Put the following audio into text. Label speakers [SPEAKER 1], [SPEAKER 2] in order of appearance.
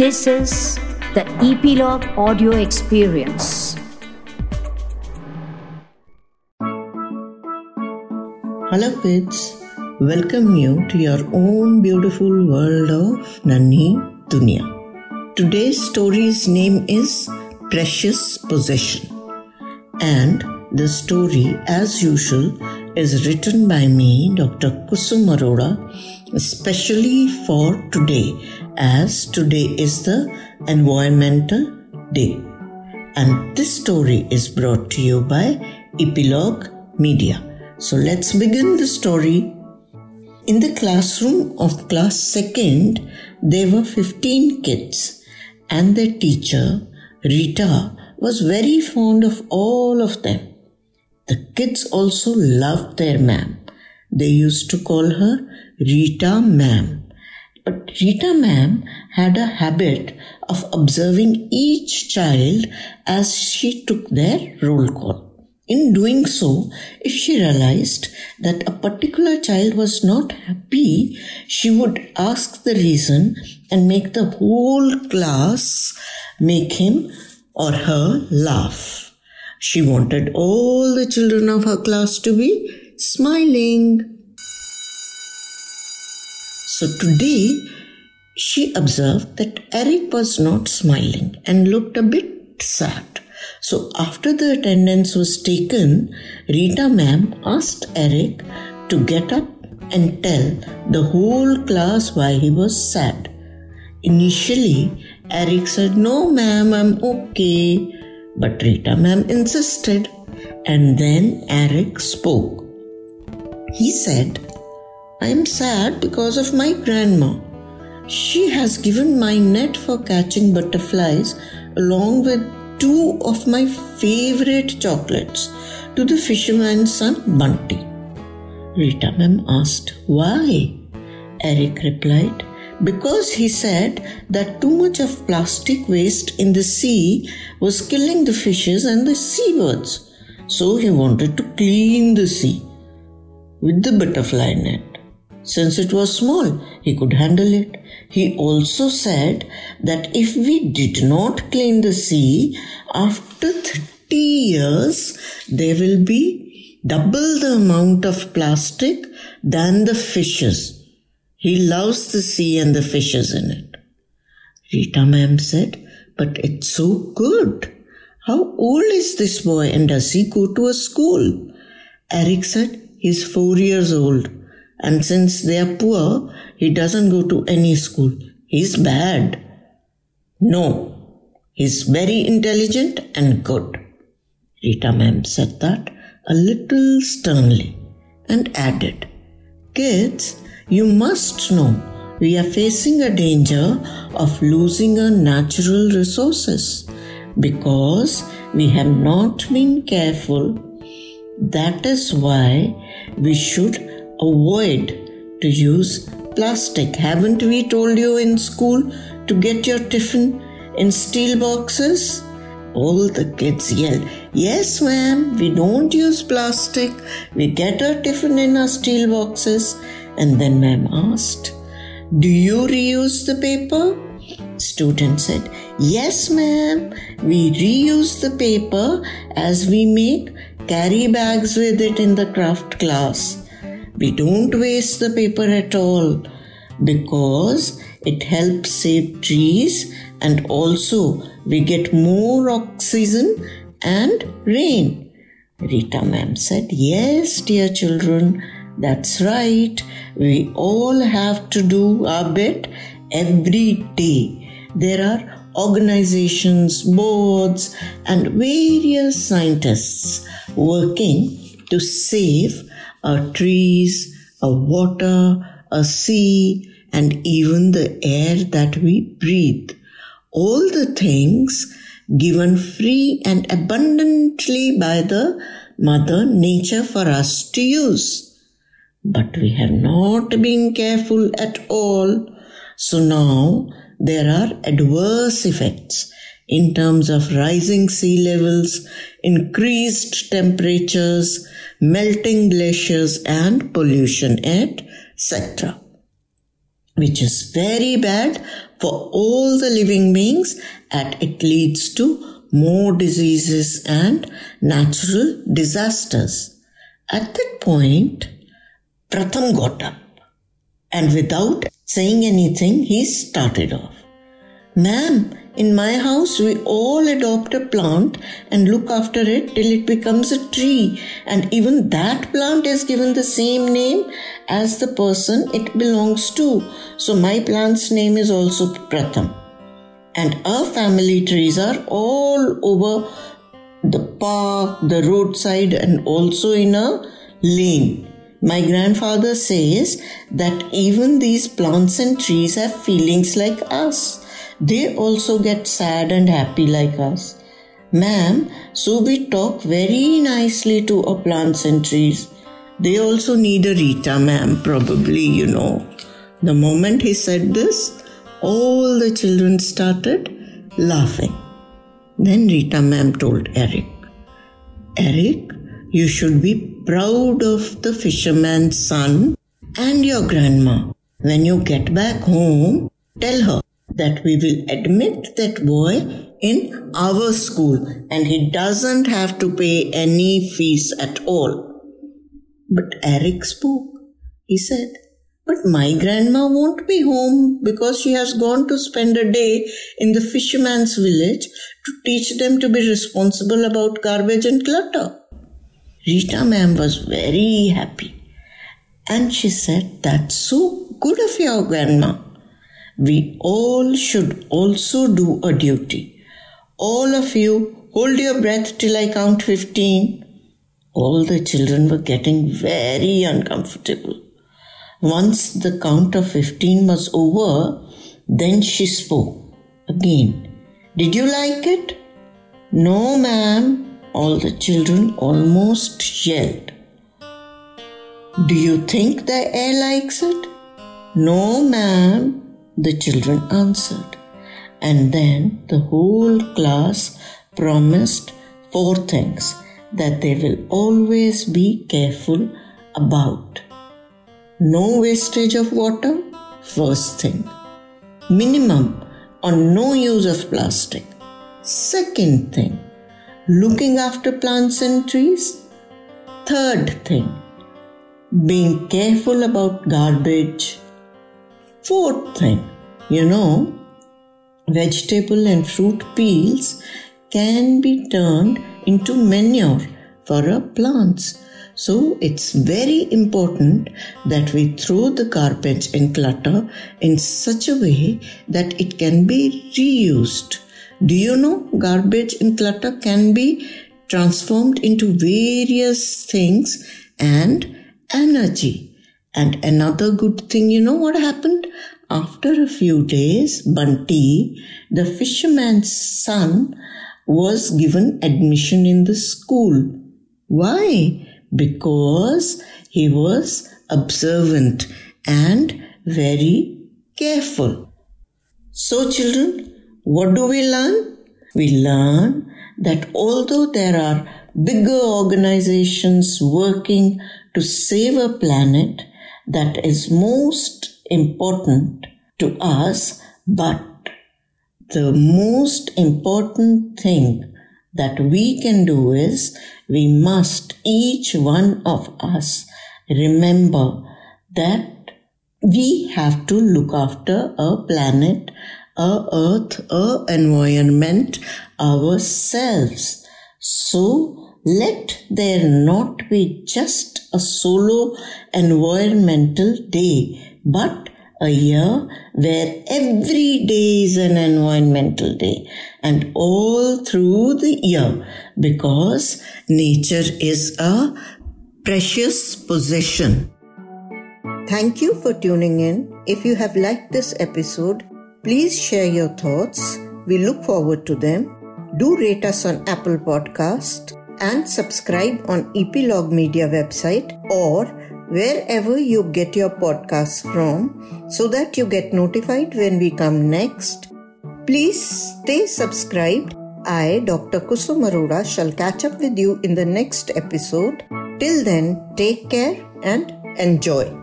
[SPEAKER 1] This is the Epilogue Audio Experience.
[SPEAKER 2] Hello, kids. Welcome you to your own beautiful world of Nanhi Dunya. Today's story's name is Precious Possession, and the story, as usual, is written by me, Dr. Kusum Arora, especially for today, as today is the Environmental Day. And this story is brought to you by Epilogue Media. So let's begin the story. In the classroom of class second, there were 15 kids, and their teacher, Rita, was very fond of all of them. The kids also loved their ma'am. They used to call her Rita ma'am. But Rita ma'am had a habit of observing each child as she took their roll call. In doing so, if she realized that a particular child was not happy, she would ask the reason and make the whole class make him or her laugh. She wanted all the children of her class to be smiling. So today, she observed that Eric was not smiling and looked a bit sad. So after the attendance was taken, Rita ma'am asked Eric to get up and tell the whole class why he was sad. Initially, Eric said, No, ma'am, I'm okay. But Rita ma'am insisted, and then Eric spoke. He said, I am sad because of my grandma. She has given my net for catching butterflies along with two of my favorite chocolates to the fisherman's son Bunty. Rita ma'am asked, Why? Eric replied, because he said that too much of plastic waste in the sea was killing the fishes and the seabirds. So he wanted to clean the sea with the butterfly net. Since it was small, he could handle it. He also said that if we did not clean the sea, after 30 years, there will be double the amount of plastic than the fishes. He loves the sea and the fishes in it. Rita ma'am said, But it's so good. How old is this boy and does he go to a school? Eric said, He's four years old. And since they are poor, he doesn't go to any school. He's bad. No, he's very intelligent and good. Rita ma'am said that a little sternly and added, Kids, you must know we are facing a danger of losing our natural resources because we have not been careful. That is why we should avoid to use plastic. Haven't we told you in school to get your tiffin in steel boxes? All the kids yell, Yes, ma'am, we don't use plastic. We get our tiffin in our steel boxes. And then ma'am asked, Do you reuse the paper? Student said, Yes, ma'am. We reuse the paper as we make carry bags with it in the craft class. We don't waste the paper at all because it helps save trees and also we get more oxygen and rain. Rita ma'am said, Yes, dear children, that's right. We all have to do our bit every day. There are organizations, boards, and various scientists working to save our trees, our water, our sea, and even the air that we breathe. All the things given free and abundantly by the Mother Nature for us to use. But we have not been careful at all. So now there are adverse effects in terms of rising sea levels, increased temperatures, melting glaciers, and pollution, etc., which is very bad for all the living beings and it leads to more diseases and natural disasters. At that point, Pratham got up and without saying anything, he started off. Ma'am, in my house, we all adopt a plant and look after it till it becomes a tree. And even that plant is given the same name as the person it belongs to. So my plant's name is also Pratham. And our family trees are all over the park, the roadside, and also in a lane. My grandfather says that even these plants and trees have feelings like us. They also get sad and happy like us. Ma'am, so we talk very nicely to our plants and trees. They also need a Rita, ma'am, probably, you know. The moment he said this, all the children started laughing. Then Rita ma'am told Eric, Eric, you should be proud of the fisherman's son and your grandma. When you get back home, tell her that we will admit that boy in our school and he doesn't have to pay any fees at all. But Eric spoke. He said, But my grandma won't be home because she has gone to spend a day in the fisherman's village to teach them to be responsible about garbage and clutter. Rita ma'am was very happy and she said, That's so good of your grandma. We all should also do a duty. All of you, hold your breath till I count 15. All the children were getting very uncomfortable. Once the count of 15 was over, then she spoke again. Did you like it? No, ma'am, all the children almost yelled. Do you think the air likes it? No, ma'am, the children answered. And then the whole class promised four things that they will always be careful about. No wastage of water, first thing. Minimum or no use of plastic. Second thing, looking after plants and trees. Third thing, being careful about garbage. Fourth thing, you know, vegetable and fruit peels can be turned into manure for our plants. So it's very important that we throw the garbage and clutter in such a way that it can be reused. Do you know garbage and clutter can be transformed into various things and energy? And another good thing, you know what happened? After a few days, Bunty, the fisherman's son, was given admission in the school. Why? Because he was observant and very careful. So, children, what do we learn? We learn that although there are bigger organizations working to save a planet that is most important to us, but the most important thing that we can do is we must, each one of us, remember that we have to look after a planet a earth, a environment ourselves. So let there not be just a solo environmental day, but a year where every day is an environmental day and all through the year because nature is a precious possession. Thank you for tuning in. If you have liked this episode, Please share your thoughts. We look forward to them. Do rate us on Apple Podcast and subscribe on Epilogue Media website or wherever you get your podcasts from so that you get notified when we come next. Please stay subscribed. I, Dr. Kusum Arora, shall catch up with you in the next episode. Till then, take care and enjoy.